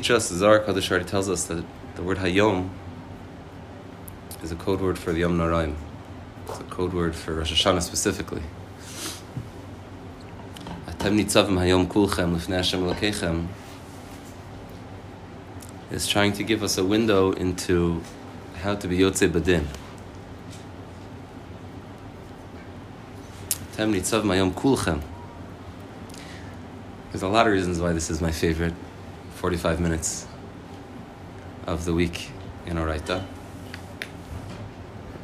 teach us, Zohar Kadosh already tells us that the word Hayom is a code word for the Yom Noraim. It's a code word for Rosh Hashanah specifically. Atem nitzavim hayom kulchem lifnei is trying to give us a window into how to be Yotze Badin. Atem nitzavim hayom kulchem. There's a lot of reasons why this is my favorite 45 minutes of the week in Oraita.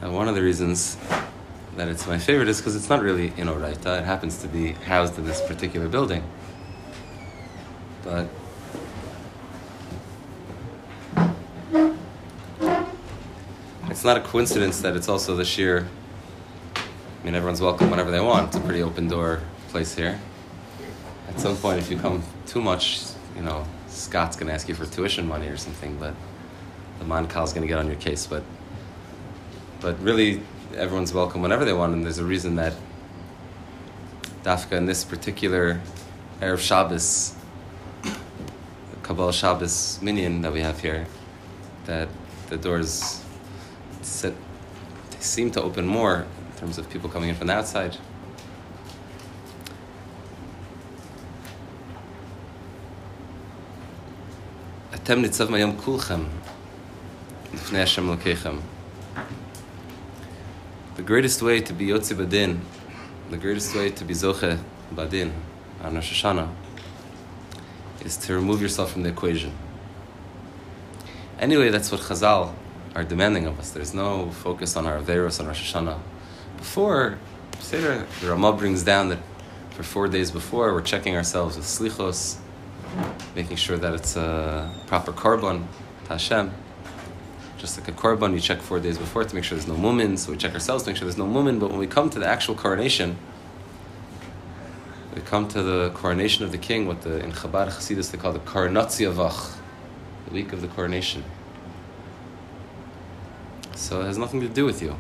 And one of the reasons that it's my favorite is because it's not really in Oraita. It happens to be housed in this particular building. But it's not a coincidence that it's also this year. I mean, everyone's welcome whenever they want. It's a pretty open door place here. At some point, if you come too much, you know, Scott's going to ask you for tuition money or something, but the Monkal's going to get on your case. But but really, everyone's welcome whenever they want, and there's a reason that Dafka in this particular Erev Shabbos, Kabbalah Shabbos minyan that we have here, that the doors set, seem to open more in terms of people coming in from the outside. אתם ניצב מהיום כולכם לפני השם אלוקיכם. The greatest way to be Yotze Badin, the greatest way to be Zoche Badin on Rosh Hashanah, is to remove yourself from the equation. Anyway, that's what Chazal are demanding of us. There's no focus on our Averos on Rosh Hashanah. Before, Seder, the Ramah brings down that for four days before, we're checking ourselves with Slichos, making sure that it's a proper korban to Hashem. Just like a korban, you check four days before to make sure there's no mumin. So we check ourselves to make sure there's no mumin. But when we come to the actual coronation, we come to the coronation of the king, what the in Chabad Hasidus they call the Karnatsiavach, the week of the coronation. So it has nothing to do with you.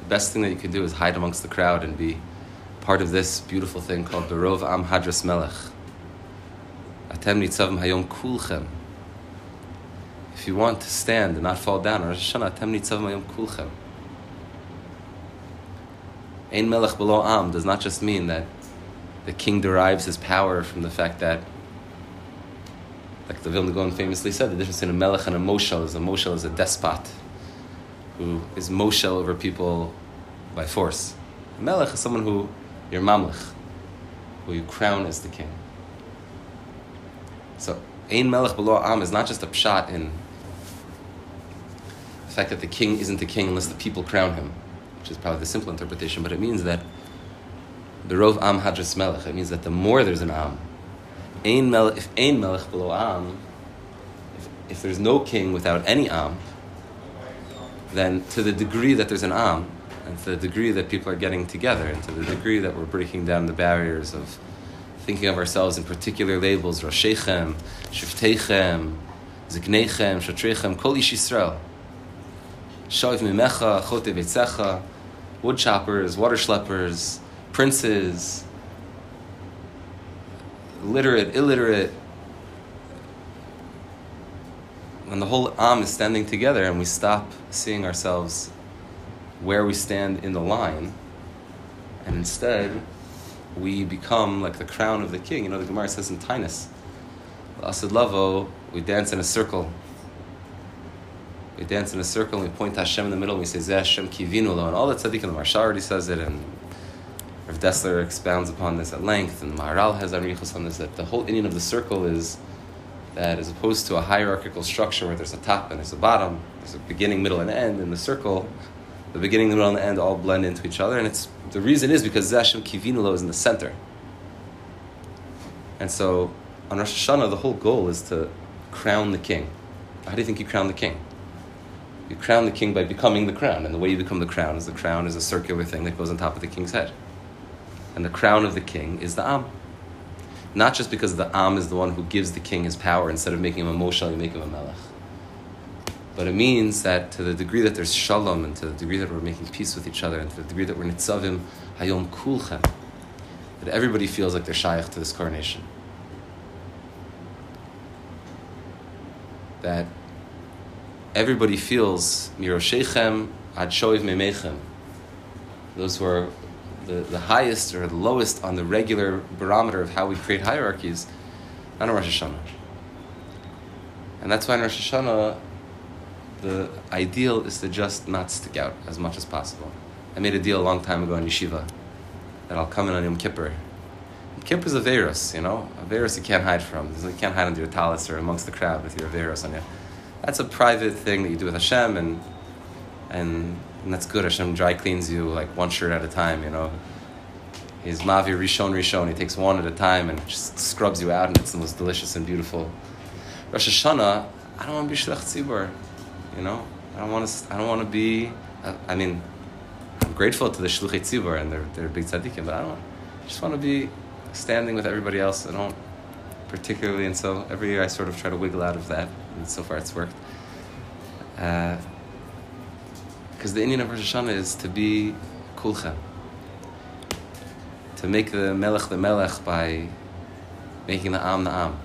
The best thing that you can do is hide amongst the crowd and be part of this beautiful thing called Berov Am Hadras Melech. Atem nitzavim hayom kulchem. If you want to stand and not fall down, Rosh Hashanah, atem nitzavim hayom kulchem. Ein melech below am does not just mean that the king derives his power from the fact that, like the Vilna Gaon famously said, the difference between a melech and a moshel is a moshel is a despot who is moshel over people by force. A melech is someone who you're mamlech, who you crown as the king. So, Ein Melech Below Am is not just a pshat in the fact that the king isn't the king unless the people crown him, which is probably the simple interpretation, but it means that the Rov Am Hadras Melech, it means that the more there's an Am, Ein Melech, if Ein Melech Below Am, if, if there's no king without any Am, then to the degree that there's an Am, and to the degree that people are getting together, and to the degree that we're breaking down the barriers of thinking of ourselves in particular labels, Roshechem, Shiftechem, Ziknechem, Shatrechem, Kol Yisrael. Shoiv Mimecha, Chote Beitzecha, wood choppers, water schleppers, princes, literate, illiterate. When the whole Am is standing together and we stop seeing ourselves where we stand in the line, and instead we become like the crown of the king. You know, the Gemara says in Tainus, Asad Lavo, we dance in a circle. We dance in a circle and we point to Hashem in the middle and we say, Zeh Hashem kivinu lo. And all the tzaddik and the Maharsha already says it, and Rav Dessler expounds upon this at length, and Maharal has Arichos on this, that the whole inyan of the circle is that as opposed to a hierarchical structure where there's a top and there's a bottom, there's a beginning, middle, and end, in the circle, the beginning, the middle, and the end all blend into each other. And it's the reason is because Zashem Kivinulo is in the center. And so on Rosh Hashanah, the whole goal is to crown the king. How do you think you crown the king? You crown the king by becoming the crown. And the way you become the crown is the crown is a circular thing that goes on top of the king's head. And the crown of the king is the Am. Not just because the Am is the one who gives the king his power, instead of making him moshel, you make him a Melech. But it means that to the degree that there's shalom, and to the degree that we're making peace with each other, and to the degree that we're nitzavim hayom kulchem, that everybody feels like they're shaykh to this coronation. That everybody feels miroshechem ad shoiv memechem. Those who are the, the highest or the lowest on the regular barometer of how we create hierarchies, not on Rosh Hashanah. And that's why in Rosh Hashanah, the ideal is to just not stick out as much as possible. I made a deal a long time ago in yeshiva that I'll come in on Yom Kippur. Kippur is a virus, you know, a virus you can't hide from. You can't hide under your talis or amongst the crowd with your virus on you. That's a private thing that you do with Hashem, and and, and that's good. Hashem dry cleans you like one shirt at a time, you know. He's Mavi Rishon Rishon. He takes one at a time and just scrubs you out, and it's the most delicious and beautiful. Rosh Hashanah, I don't want to be Shliach Tzibur. You know, I don't want to. I don't want to be. I, I, mean, I'm grateful to the shluchei tzibur and they're they're big tzaddikim, but I don't. I just want to be standing with everybody else. I don't particularly, and so every year I sort of try to wiggle out of that, and so far it's worked. Because uh, the inyan of Rosh Hashanah is to be kulchem, to make the melech the melech by making the am the am.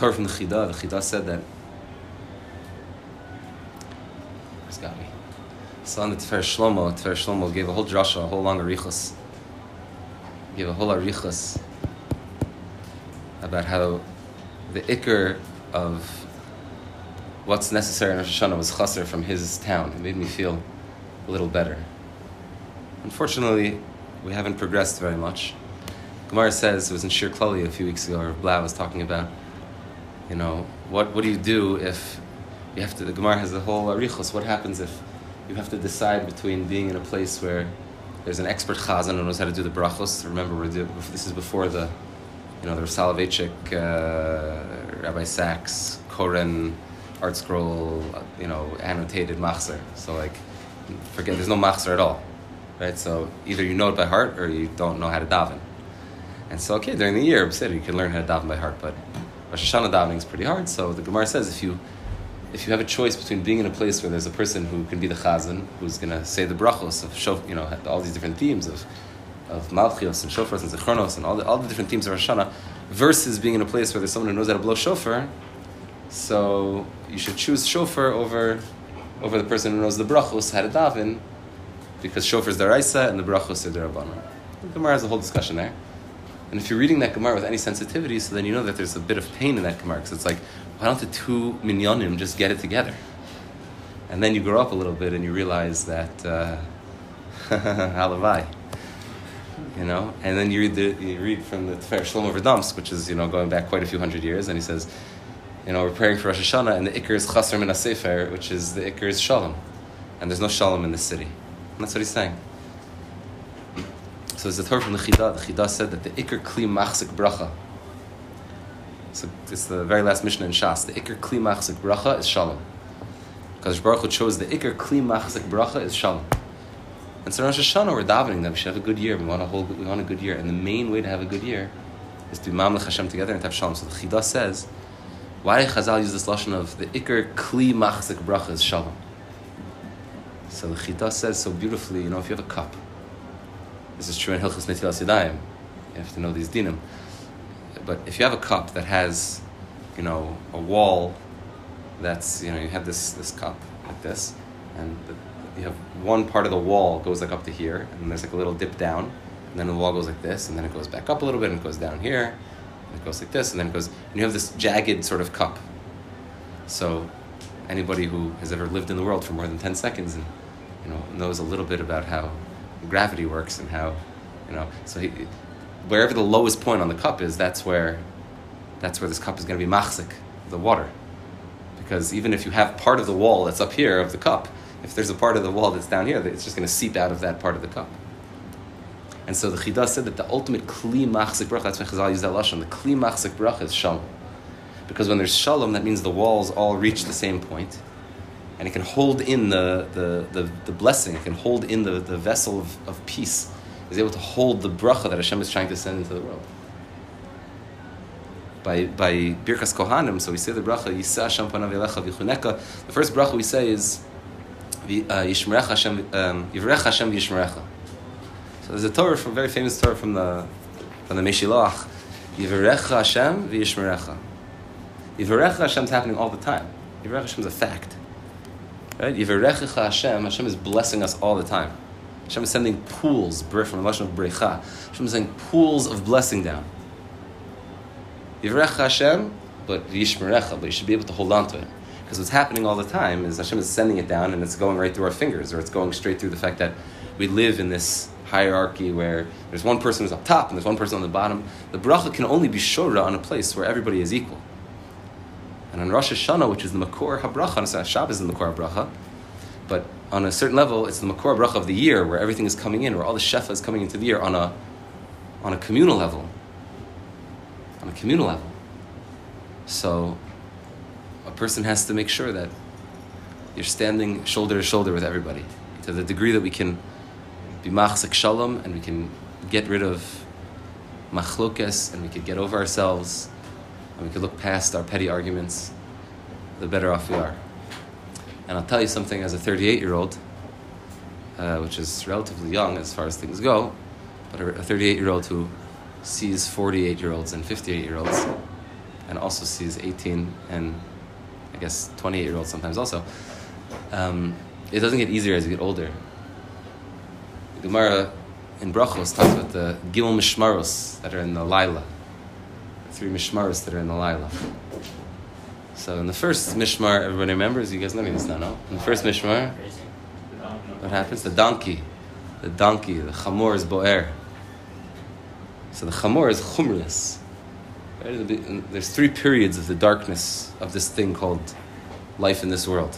Torah from the Chida. The Chida said that. Where's got me? So on the Tiferes Shlomo, Tiferes Shlomo gave a whole drasha, a whole long arichas. Gave a whole arichas about how the ikr of what's necessary in Rosh Hashanah was chaser from his town. It made me feel a little better. Unfortunately, we haven't progressed very much. Gemara says, it was in Shir Klali a few weeks ago, or Blau was talking about you know, what, what do you do if you have to, the Gemara has the whole arichos, what happens if you have to decide between being in a place where there's an expert chazan who knows how to do the brachos. Remember, we're this is before the, you know, the Soloveitchik, uh, Rabbi Sacks, Koren, ArtScroll, you know, annotated machzer. So like, forget, there's no machzer at all, right? So either you know it by heart or you don't know how to daven. And so, okay, during the year, you can learn how to daven by heart, but Rosh Hashanah davening is pretty hard. So the Gemara says if you if you have a choice between being in a place where there's a person who can be the chazan, who's going to say the brachos of shof, you know, all these different themes of of malchios and shofars and zichronos and all the, all the different themes of Rosh Hashanah, versus being in a place where there's someone who knows how to blow shofar, so you should choose shofar over over the person who knows the brachos how to daven, because shofar is daraisa and the brachos are derabbanon. The Gemara has a whole discussion there. And if you're reading that Gemara with any sensitivity, so then you know that there's a bit of pain in that Gemara, because it's like, why don't the two minyanim just get it together? And then you grow up a little bit and you realize that, uh. You know, and then you read, the, you read from the Tiferes Shlomo Verdomsk, which is, you know, going back quite a few hundred years, and he says, you know, we're praying for Rosh Hashanah, and the Iker is Chasr min Sefer, which is the Iker is Shalom. And there's no Shalom in the city. And that's what he's saying. So it's a Torah from the Chida. The Chida said that the Iker Kli Machzik Bracha. So it's the very last Mishnah in Shas. The Iker Kli Machzik Bracha is Shalom. Because Baruch Hu chose the Iker Kli Machzik Bracha is Shalom. And so Rosh Hashanah we're davening that we should have a good year. We want a whole, we want a good year, and the main way to have a good year is to be Mamlech Hashem together and to have Shalom. So the Chida says, why did Chazal use this lashon of the Iker Kli Machzik Bracha is Shalom? So the Chida says so beautifully, you know, if you have a cup, this is true in Hilchos Netilas Yadayim. You have to know these dinim. But if you have a cup that has, you know, a wall that's, you know, you have this, this cup like this, and the, you have one part of the wall goes like up to here, and there's like a little dip down, and then the wall goes like this, and then it goes back up a little bit, and it goes down here, and it goes like this, and then it goes, and you have this jagged sort of cup. So, anybody who has ever lived in the world for more than 10 seconds and, you know, knows a little bit about how gravity works and how, you know, so he, wherever the lowest point on the cup is, that's where, that's where this cup is going to be machzik, the water. Because even if you have part of the wall that's up here of the cup, if there's a part of the wall that's down here, it's just going to seep out of that part of the cup. And so the Chida said that the ultimate kli machzik bracha, that's why Chazal used that lashon, the kli machzik bracha is shalom. Because when there's shalom, that means the walls all reach the same point, and it can hold in the, the, the, the blessing, it can hold in the, the vessel of, of peace, is able to hold the bracha that Hashem is trying to send into the world. By, by Birkas Kohanim, so we say the bracha, Yisa Hashem panav elecha. The first bracha we say is, Yishmerecha Hashem, um, Yivrech Hashem v'yishmerecha. So there's a Torah, from a very famous Torah from the from the Meshilach, Yivarecha Hashem v'yishmerecha. Yivarecha Hashem is happening all the time. Yivarecha Hashem is a fact. Right? Hashem, Hashem is blessing us all the time. Hashem is sending pools, from the Lashon of Brecha. Hashem is sending pools of blessing down. Yivarecha Hashem, but v'yishmerecha, but you should be able to hold on to it. Because what's happening all the time is Hashem is sending it down and it's going right through our fingers, or it's going straight through the fact that we live in this hierarchy where there's one person who's up top and there's one person on the bottom. The bracha can only be shora on a place where everybody is equal. And on Rosh Hashanah, which is the Makor HaBracha, on Shabbos is the Makor HaBracha, but on a certain level, it's the Makor HaBracha of the year where everything is coming in, where all the Shefa is coming into the year on a, on a communal level. On a communal level. So a person has to make sure that you're standing shoulder to shoulder with everybody to the degree that we can be machzik shalom and we can get rid of machlokes and we can get over ourselves and we can look past our petty arguments, the better off we are. And I'll tell you something as a 38 year old, uh, which is relatively young as far as things go, but a 38 year old who sees 48 year olds and 58 year olds and also sees 18 and I guess 28 year olds sometimes also. Um, it doesn't get easier as you get older. The Gemara in Brachos talks about the Gimel Mishmaros that are in the Laila. Three Mishmaros that are in the Laila. So in the first Mishmar, everybody remembers? You guys know me this now, no? In the first Mishmar, what happens? The donkey. The donkey, the Chamor is Boer. So the Chamor is Chumris. There's three periods of the darkness of this thing called life in this world.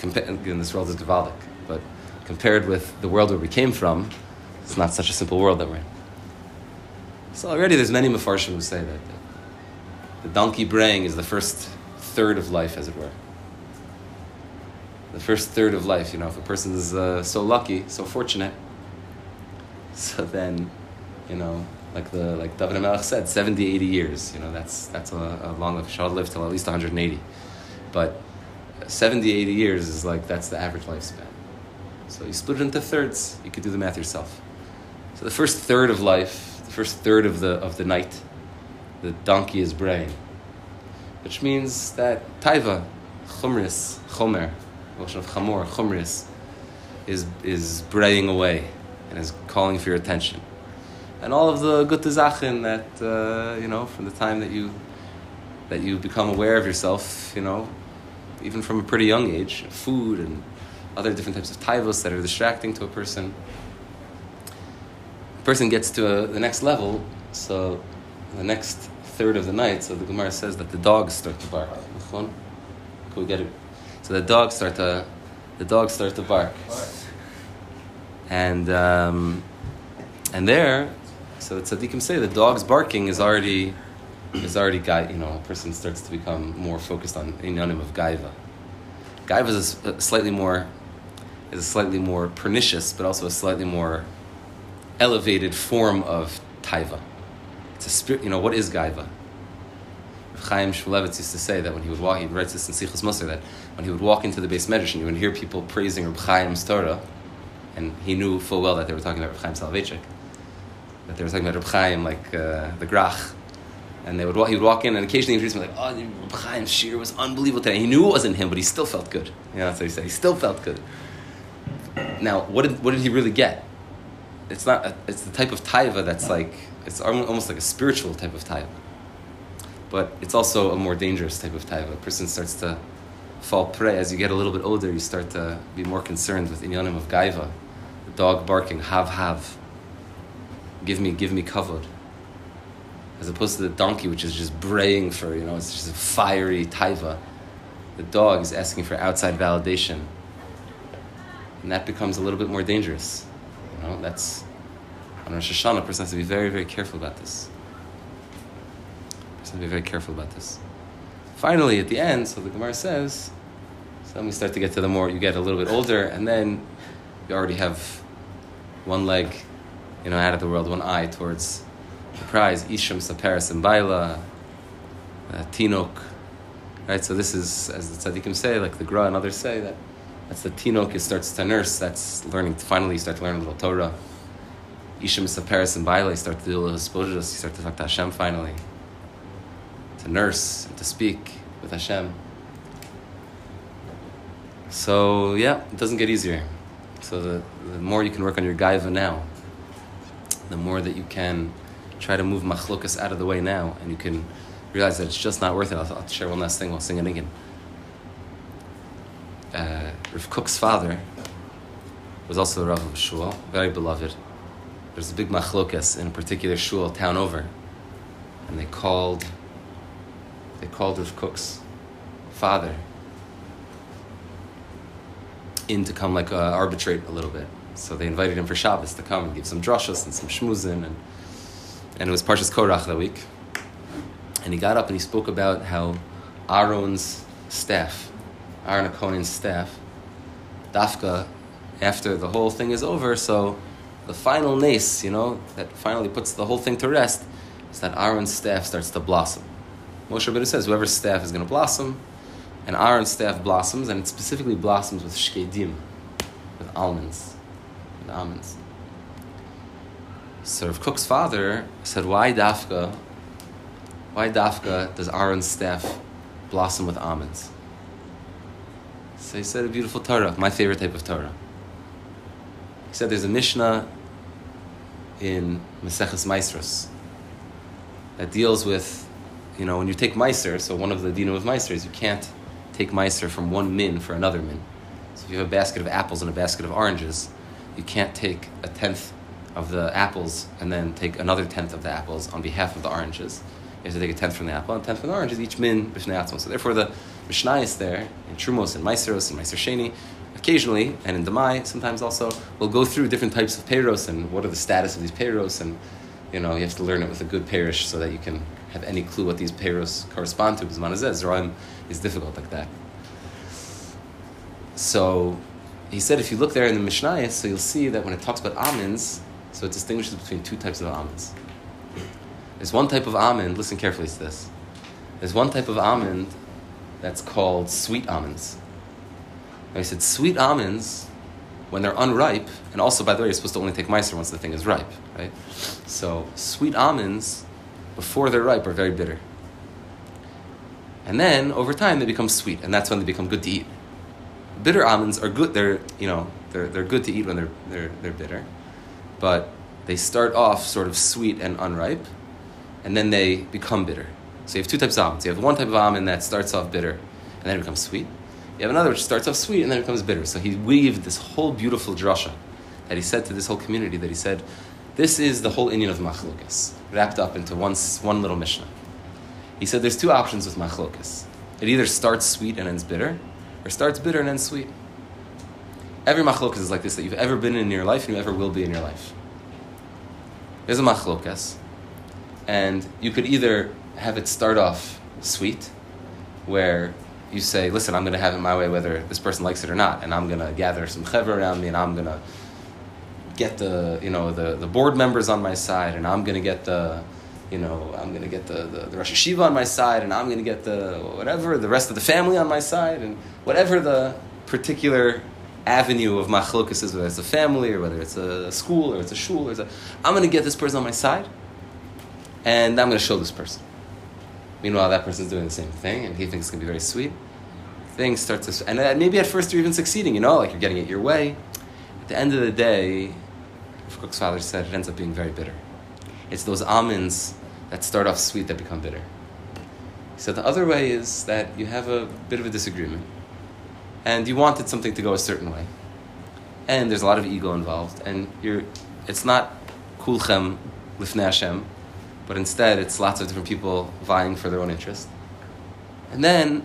In this world is Gavaldic, but compared with the world where we came from, it's not such a simple world that we're in. So already there's many Mefarshim who say that the donkey braying is the first third of life, as it were. The first third of life, you know, if a person is uh, so lucky, so fortunate, so then, you know, like the like David Melech said, 70, 80 years. You know, that's that's a, a long life. Shall live till at least 180. But 70, 80 years is like that's the average lifespan. So you split it into thirds. You could do the math yourself. So the first third of life, first third of the of the night, the donkey is braying, which means that taiva, chumris, chomer, of chamor, chumris, is is braying away and is calling for your attention and all of the good that uh, you know from the time that you that you become aware of yourself, you know, even from a pretty young age, food and other different types of taivos that are distracting to a person. Person gets to a, the next level, so the next third of the night, so the Gemara says that the dogs start to bark. Can we get it? So the dogs start to the dogs start to bark, and. Um, And there, so the tzaddikim say the dog's barking is already is already guy. You know, a person starts to become more focused on inyanim of gaiva. Gaiva is a, slightly more is a slightly more pernicious, but also a slightly more elevated form of taiva. It's a spirit. You know, what is gaiva? Chaim Shmulevitz used to say that when he would walk, he writes this in Sichos Musar, that when he would walk into the beis medrash and you would hear people praising Reb Chaim's Torah, and he knew full well that they were talking about Reb Chaim Soloveitchik, that they were talking about Reb Chaim like uh, the Grach, and they would walk, he would walk in and occasionally me like, oh, Reb Chaim's shir was unbelievable today. He knew it wasn't him, but he still felt good. You know, that's what he said. He still felt good. Now, what did, what did he really get? It's not. A, it's the type of taiva that's like it's almost like a spiritual type of taiva but it's also a more dangerous type of taiva. A person starts to fall prey as you get a little bit older. You start to be more concerned with inyanim of gaiva, the dog barking, have have. Give me, give me kavod. As opposed to the donkey, which is just braying for you know, it's just a fiery taiva. The dog is asking for outside validation, and that becomes a little bit more dangerous. You that's on Rosh Hashanah, a person has to be very, very careful about this person has to be very careful about this. Finally, at the end, so the Gemara says, so then we start to get to the more you get a little bit older, and then you already have one leg, you know, out of the world, one eye towards the prize. Isham Saparis and Baila, uh, Tinok. Right, so this is, as the tzaddikim say, like the Gra and others say, that that's the Tinok, it starts to nurse, that's learning, finally you start to learn a little Torah. Isham Saparis and Baila, you start to do a little you start to talk to Hashem finally to nurse and to speak with Hashem. So yeah, it doesn't get easier. So the, the more you can work on your gaiva now, the more that you can try to move machlokas out of the way now, and you can realize that it's just not worth it. I'll, I'll share one last thing while singing again. Uh, Rav Kook's father was also the Rav of a shul, very beloved. There's a big machlokas in a particular shul town over, and they called they called Rav Kook's father in to come like uh, arbitrate a little bit. So they invited him for Shabbos to come and give some drashas and some shmuzin, and and it was Parshas Korach that week. And he got up and he spoke about how Aaron's staff, Aaron Akonan's staff, Dafka, after the whole thing is over, so the final nace, you know, that finally puts the whole thing to rest, is that Aaron's staff starts to blossom. Moshe Rabbeinu says, whoever's staff is going to blossom, and Aaron's staff blossoms, and it specifically blossoms with shkedim, with almonds, with almonds. So Rav Kook's father said, why dafka, why dafka does Aaron's staff blossom with almonds? So he said a beautiful Torah, my favorite type of Torah. He said there's a Mishnah in Maseches Maisros that deals with you know, when you take meiser, so one of the dino of meiser is you can't take meiser from one min for another min. So if you have a basket of apples and a basket of oranges, you can't take a tenth of the apples and then take another tenth of the apples on behalf of the oranges. You have to take a tenth from the apple and a tenth from the oranges, each min b'shnei So therefore, the mishnayis there in Trumos and Meiseros and Meiser Sheni, occasionally and in Demai, sometimes also, will go through different types of payros and what are the status of these payros and you know you have to learn it with a good perush so that you can have any clue what these payros correspond to, because Manazeh, is difficult like that. So he said if you look there in the Mishnah, so you'll see that when it talks about almonds, so it distinguishes between two types of almonds. There's one type of almond, listen carefully to this. There's one type of almond that's called sweet almonds. Now he said sweet almonds, when they're unripe, and also by the way, you're supposed to only take meiser once the thing is ripe, right? So sweet almonds before they're ripe, are very bitter. And then over time they become sweet, and that's when they become good to eat. Bitter almonds are good. They're you know they're, they're good to eat when they're, they're they're bitter, but they start off sort of sweet and unripe, and then they become bitter. So you have two types of almonds. You have one type of almond that starts off bitter, and then it becomes sweet. You have another which starts off sweet and then it becomes bitter. So he weaved this whole beautiful drasha that he said to this whole community that he said, this is the whole inyan of machlokas, wrapped up into one, one little Mishnah. He said there's two options with machlokas. It either starts sweet and ends bitter, or starts bitter and ends sweet. Every machlokas is like this that you've ever been in your life and you ever will be in your life. there's a machlokas, and you could either have it start off sweet, where you say, listen, I'm going to have it my way whether this person likes it or not, and I'm going to gather some chever around me, and I'm going to get the, you know, the, the board members on my side, and I'm going to get the, you know, I'm going to get the, the, the Rosh Yeshiva on my side, and I'm going to get the whatever, the rest of the family on my side, and whatever the particular avenue of machlokas is, whether it's a family or whether it's a school or it's a shul or it's a, I'm going to get this person on my side, and I'm going to show this person. Meanwhile, that person's doing the same thing, and he thinks it's going to be very sweet. Things start to, and maybe at first you're even succeeding, you know, like you're getting it your way. At the end of the day, Kook's father said it ends up being very bitter. It's those almonds that start off sweet that become bitter. So the other way is that you have a bit of a disagreement, and you wanted something to go a certain way, and there's a lot of ego involved, and you're, it's not kulchem lifnei Hashem, but instead it's lots of different people vying for their own interest. And then,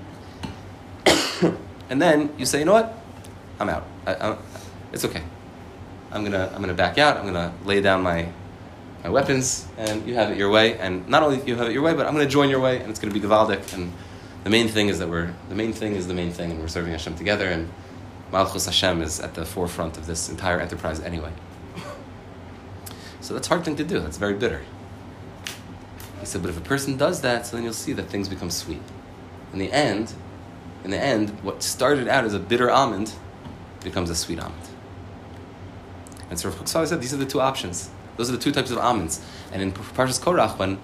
and then you say, you know what, I'm out. I, I, it's okay. I'm gonna, I'm gonna back out. I'm gonna lay down my, my weapons, and you have it your way. And not only you have it your way, but I'm gonna join your way, and it's gonna be gavaldik. And the main thing is that we're, the main thing is the main thing, and we're serving Hashem together. And Malchus Hashem is at the forefront of this entire enterprise anyway. So that's a hard thing to do. That's very bitter. He said, but if a person does that, so then you'll see that things become sweet. In the end, in the end, what started out as a bitter almond becomes a sweet almond. And so Rav said these are the two options. Those are the two types of almonds. And in Parshas Korach, when,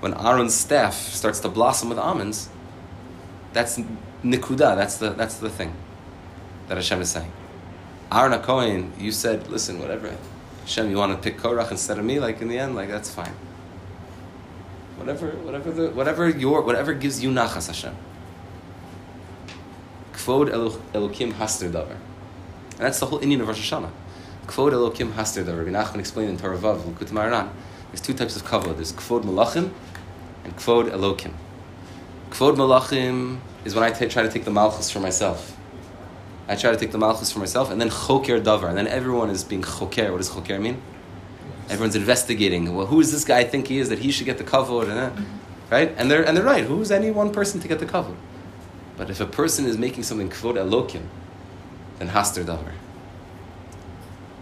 when Aaron's staff starts to blossom with almonds, that's nikuda, that's the, that's the thing that Hashem is saying. Aaron Cohen, you said, listen, whatever. Hashem, you want to pick Korach instead of me? Like in the end, like that's fine. Whatever, whatever, the, whatever your, whatever gives you nachas Hashem. Kvod Elokim Haster Davar. And that's the whole inyan of Rosh Hashanah. Kvod Elokim Haster Davar. Nachman explained in Torah Vav, Maran. There's two types of kavod. There's Kvod Malachim and Kvod Elokim. Kvod Malachim is when I t- try to take the Malchus for myself. I try to take the Malchus for myself, and then Choker Davar. And then everyone is being Choker. What does Choker mean? Everyone's investigating. Well, who is this guy think he is that he should get the kavod? And, uh, mm-hmm. right? And they're, and they're right. Who's any one person to get the kavod? But if a person is making something kvod elokim, then haster davar.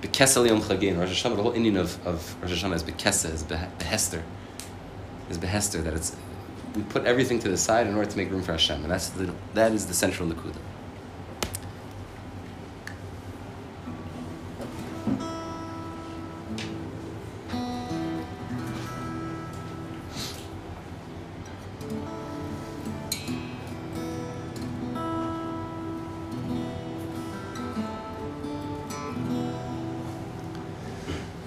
Bekesel yom chagin. Rosh Hashanah, the whole inyan of, of Rosh Hashanah is bekesel, is behester. Is behester, that it's, we put everything to the side in order to make room for Hashem. And that's the, that is the central nakuda.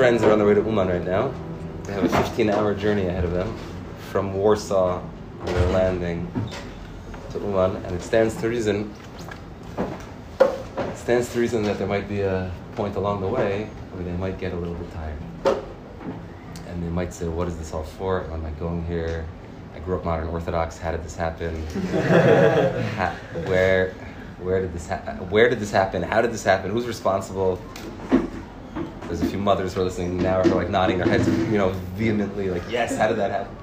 friends are on their way to Uman right now. they have a 15-hour journey ahead of them from Warsaw, where they're landing, to Uman, and it stands to reason. It stands to reason that there might be a point along the way where they might get a little bit tired, and they might say, "What is this all for? Am I going here? I grew up modern Orthodox. How did this happen? How, where, where did this ha- Where did this happen? How did this happen? Who's responsible?" Mothers who are listening now are like nodding their heads, you know, vehemently, like, "Yes, how did that happen?"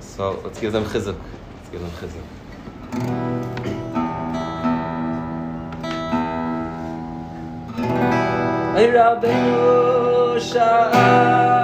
So let's give them chizuk. Let's give them chizuk. Rabbeinu sha'al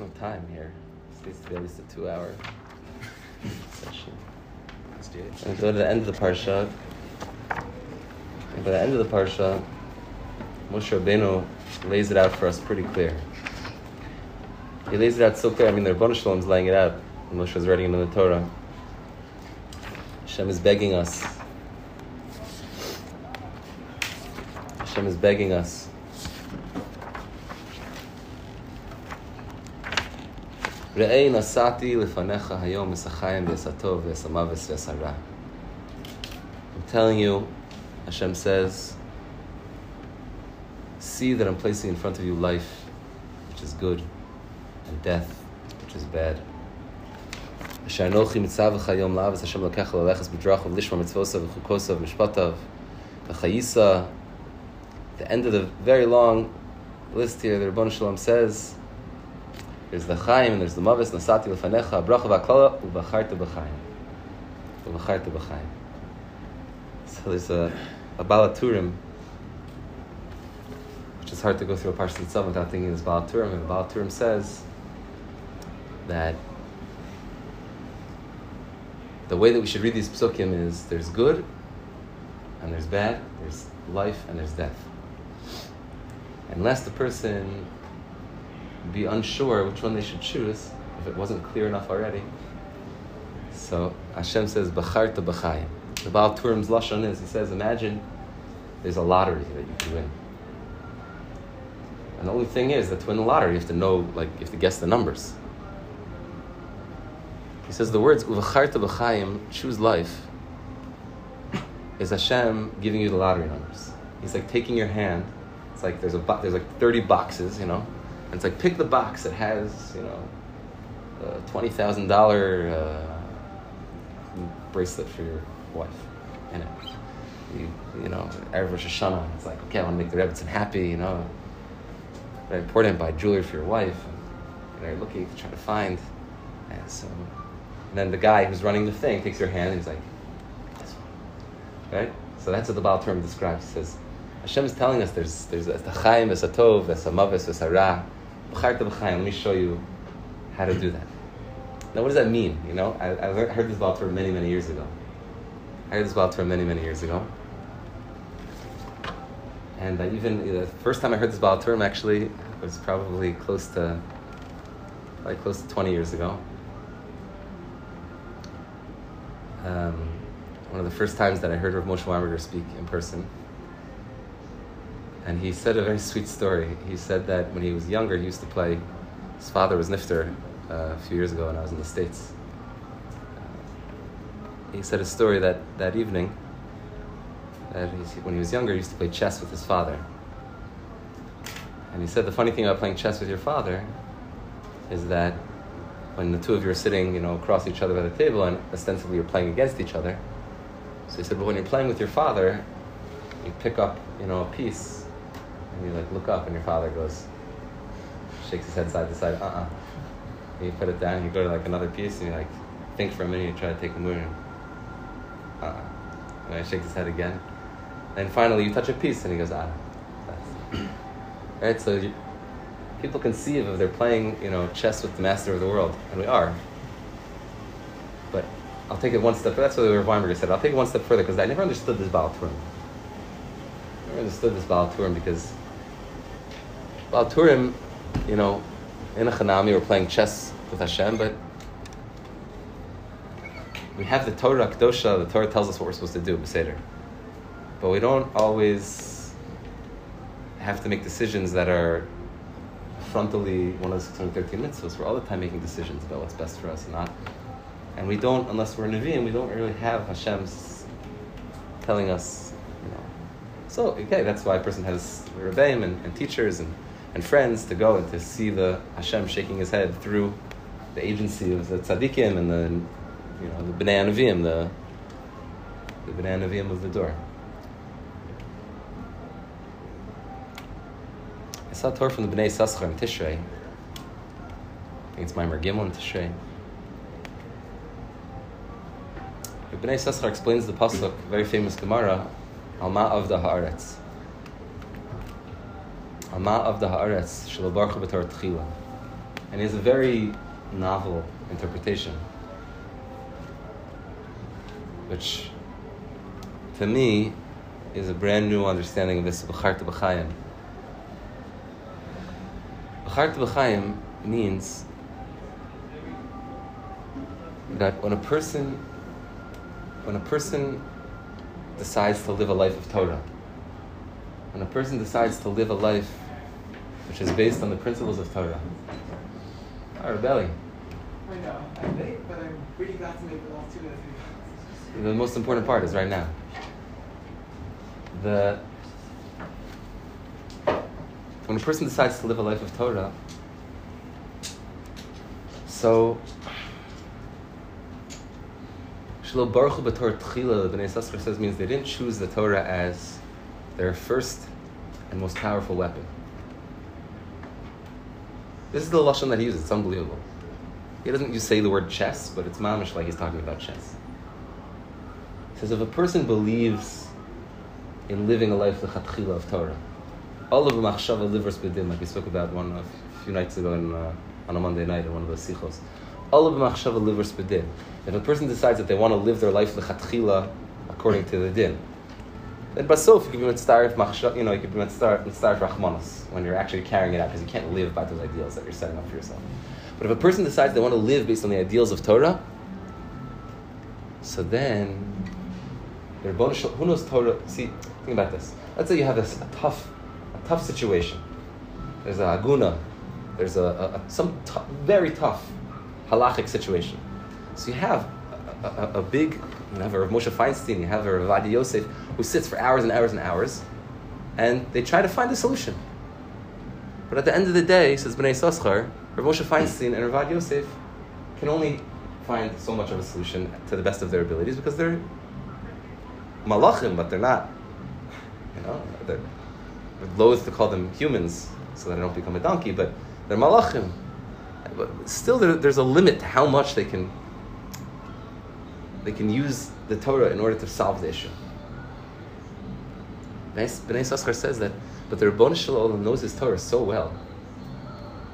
no time here. This needs to be at least a two-hour session. Let's do it. And go to the end of the parsha. And by the end of the parsha, Moshe Rabbeinu lays it out for us pretty clear. He lays it out so clear. I mean, the Shalom is laying it out. And Moshe was writing it in the Torah. Hashem is begging us. Hashem is begging us. ראה נסעתי לפניך היום אס החיים ואס הטוב ואס המוות ואס הרע. I'm telling you, Hashem says, see that I'm placing in front of you life, which is good, and death, which is bad. אשר אנוכי מצווך היום לאבס השם לקח ללכס בדרכיו לשמור מצוותיו וחוקותיו ומשפטיו וחייסה. The end of the very long list here, the Rabbanu Shalom says, there's the Chaim and there's the Mavis, Nasati Lefanecha, Bracha V'Aklala, Ubacharta B'Chaim. Ubacharta B'Chaim. So there's a, a Balaturim, which is hard to go through a parsha itself without thinking this Balaturim, and the Balaturim says that the way that we should read these psukim is there's good and there's bad, there's life and there's death. Unless the person be unsure which one they should choose, if it wasn't clear enough already. So Hashem says, Bacharta b'chayim. The Baal Turim's Lashon is, he says, imagine there's a lottery that you can win. And the only thing is that to win the lottery, you have to know, like, you have to guess the numbers. He says the words "uvacharta b'chaim," choose life, is Hashem giving you the lottery numbers. He's like taking your hand. It's like there's a bo- there's like thirty boxes, you know, and it's like pick the box that has you know a twenty thousand uh, bracelet for your wife in it. You you know Erev Rosh Hashanah. It's like okay, I want to make the Rebbetzin happy, you know. Very important. Buy jewelry for your wife. And they're looking to try to find. And so and then the guy who's running the thing takes your hand and he's like, this one. Right? So that's what the Baal Turim describes. He says, Hashem is telling us there's there's a chaim, a tov, there's a there's a ra. Let me show you how to do that. Now, what does that mean? You know, I, I heard this Baal Turim many, many years ago. I heard this Baal Turim many, many years ago. And I even, the first time I heard this Baal Turim actually was probably close to, like close to 20 years ago. um, one of the first times that I heard Rav Moshe Weinberger speak in person. And he said a very sweet story. He said that when he was younger, he used to play. His father was nifter uh, a few years ago when I was in the States. Uh, he said a story that that evening, that he, when he was younger, he used to play chess with his father. And he said the funny thing about playing chess with your father is that when the two of you are sitting, you know, across each other at the table and ostensibly you're playing against each other. So he said, but when you're playing with your father, you pick up, you know, a piece and you like look up and your father goes, shakes his head side to side, uh-uh. And you put it down, you go to like another piece and you like think for a minute, you try to take a move and uh-uh. And he shakes his head again. And finally you touch a piece and he goes, ah. right, so you, people conceive of they're playing, you know, chess with the master of the world, and we are. But I'll take it one step. That's what Rav Weinberger said. I'll take it one step further because I never understood this Baal Turim. I never understood this Baal Turim because Baal Turim, you know, in a Chanami we're playing chess with Hashem, but we have the Torah Kedosha. The Torah tells us what we're supposed to do, Beseder. But we don't always have to make decisions that are frontally one of the 613 mitzvahs. We're all the time making decisions about what's best for us and not. And we don't, unless we're a Nevi'im, we don't really have Hashem's telling us, you know. So, okay, that's why a person has Rebbeim and, and teachers and, and friends to go and to see the Hashem shaking his head through the agency of the tzaddikim and the, you know, the Bnei Nevi'im, the, the Bnei Nevi'im of the door. I saw a Torah from the Bnei Yissaschar in Tishrei. I think it's Maimer Gimel in Tishrei. The Bnei Yissaschar explains the pasuk, very famous Gemara, Alma of the Haaretz. Alma of the Haaretz, Shalabarcha B'Tor Tchila. And it's a very novel interpretation, which to me is a brand new understanding of this B'charta B'chayim. B'charta B'chayim means that when a person when a person decides to live a life of Torah, when a person decides to live a life which is based on the principles of Torah, our belly. I know, I'm late, but I'm really glad to make the last two minutes. The most important part is right now. The when a person decides to live a life of Torah, so Shlo Baruch Hu B'Torah Tchila, the Bnei Yissaschar says means they didn't choose the Torah as their first and most powerful weapon. This is the lashon that he uses. It's unbelievable. He doesn't just say the word chess, but it's mamish like he's talking about chess. He says if a person believes in living a life lechatchila of Torah, all of machshava livers bedin, like we spoke about one a few nights ago in, uh, on a Monday night in one of the sichos. All of machshava livers bedin. If a person decides that they want to live their life lechatchila according to the din, then basof you can be mitzvah machshav, you know, you can be mitzvah rachmanos when you're actually carrying it out because you can't live by those ideals that you're setting up for yourself. But if a person decides they want to live based on the ideals of Torah, so then their bonus, who knows Torah? See, think about this. Let's say you have this a tough, a tough situation. There's a aguna, there's a, a, a some t- very tough halachic situation. So you have a, a big, you have a Rav Moshe Feinstein, you have a Rav Ovadia Yosef, who sits for hours and hours and hours, and they try to find a solution. But at the end of the day, says Bnei Yissaschar, Rav Moshe Feinstein and Rav Ovadia Yosef can only find so much of a solution to the best of their abilities because they're malachim, but they're not. You know, they're loath to call them humans so that I don't become a donkey, but they're malachim. But still, there, there's a limit to how much they can they can use the Torah in order to solve the issue. Bnei Yissaschar says that, but the Rabbon Shalom knows his Torah so well.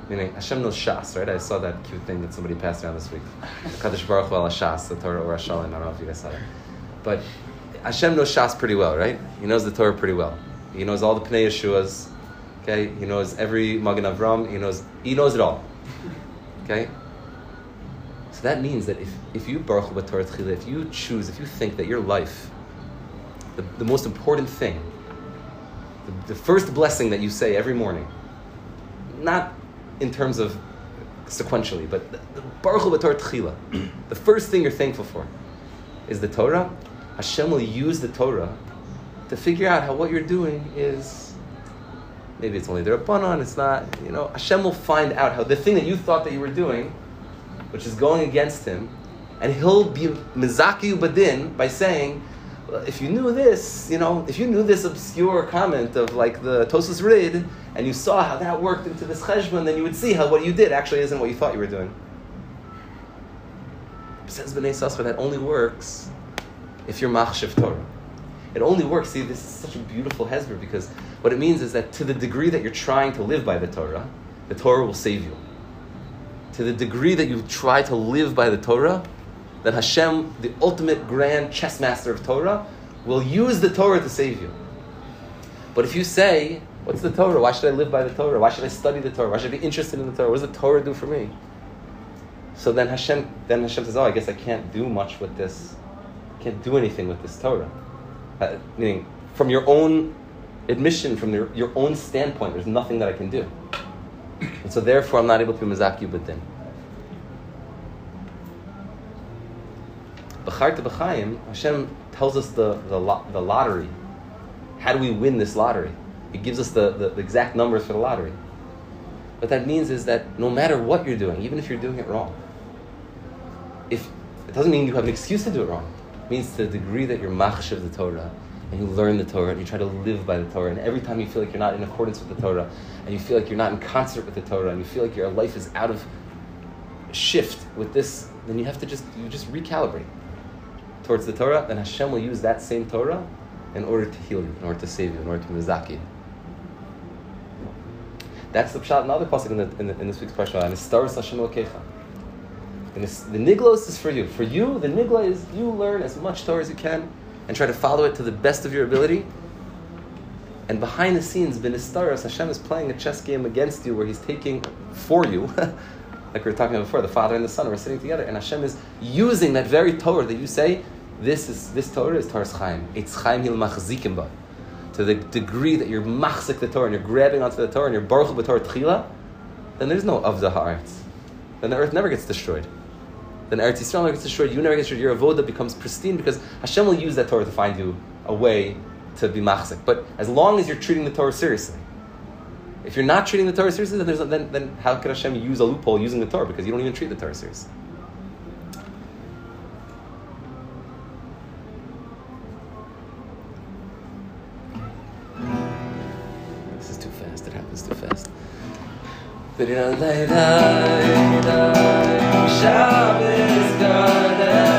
Meaning, Hashem knows Shas, right? I saw that cute thing that somebody passed around this week. Kadosh Baruch Hu Shas, the Torah or Hashalom. I don't know if you guys saw it. But Hashem knows Shas pretty well, right? He knows the Torah pretty well. He knows all the Pnei Yeshuas. Okay, he knows every Magen Avram. He knows he knows it all. Okay. So that means that if, if you baruch Torah if you choose, if you think that your life, the, the most important thing, the, the first blessing that you say every morning, not in terms of sequentially, but the, the baruch Torah the first thing you're thankful for, is the Torah. Hashem will use the Torah to figure out how what you're doing is maybe it's only the Rabbanon, it's not, you know, Hashem will find out how the thing that you thought that you were doing, which is going against him, and he'll be mizaki badin by saying, if you knew this, you know, if you knew this obscure comment of like the Tosus Rid, and you saw how that worked into this cheshbon, then you would see how what you did actually isn't what you thought you were doing. Says Bnei Yissaschar, that only works if you're machshav Torah. It only works. See, this is such a beautiful hezbollah because what it means is that to the degree that you're trying to live by the Torah, the Torah will save you. To the degree that you try to live by the Torah, that Hashem, the ultimate grand chess master of Torah, will use the Torah to save you. But if you say, What's the Torah? Why should I live by the Torah? Why should I study the Torah? Why should I be interested in the Torah? What does the Torah do for me? So then Hashem, then Hashem says, "Oh, I guess I can't do much with this. I Can't do anything with this Torah." Uh, meaning, from your own admission, from your, your own standpoint, there's nothing that I can do, and so therefore I'm not able to be mizaki b'din. B'char b'chaim, Hashem tells us the, the, the lottery. How do we win this lottery? It gives us the, the, the exact numbers for the lottery. What that means is that no matter what you're doing, even if you're doing it wrong, if it doesn't mean you have an excuse to do it wrong. It means to the degree that you're machshav the Torah and you learn the Torah and you try to live by the Torah, and every time you feel like you're not in accordance with the Torah, and you feel like you're not in concert with the Torah, and you feel like your life is out of shift with this, then you have to just you just recalibrate towards the Torah. Then Hashem will use that same Torah in order to heal you, in order to save you, in order to mizaki you. That's the pshat. Another pasuk in, the, in, the, in this week's parsha. And Staris Hashem Elokecha. And the niglos is for you. For you, the nigla is you learn as much Torah as you can and try to follow it to the best of your ability. And behind the scenes, Binistaros, Hashem is playing a chess game against you where He's taking for you, like we were talking about before, the Father and the Son are sitting together, and Hashem is using that very Torah that you say, this is this Torah is Torah's Chaim. It's Chaim Hil Machzikim Ba. To the degree that you're machzik the Torah and you're grabbing onto the Torah and you're baruch b'Torah tchila, then there's no of the haaretz. Then the earth never gets destroyed then Eretz Yisrael never gets destroyed, you never get destroyed, your avoda becomes pristine because Hashem will use that Torah to find you a way to be machzik. But as long as you're treating the Torah seriously, if you're not treating the Torah seriously, then, there's, then, then how could Hashem use a loophole using the Torah because you don't even treat the Torah seriously? This is too fast. It happens too fast. Shabbos Garden.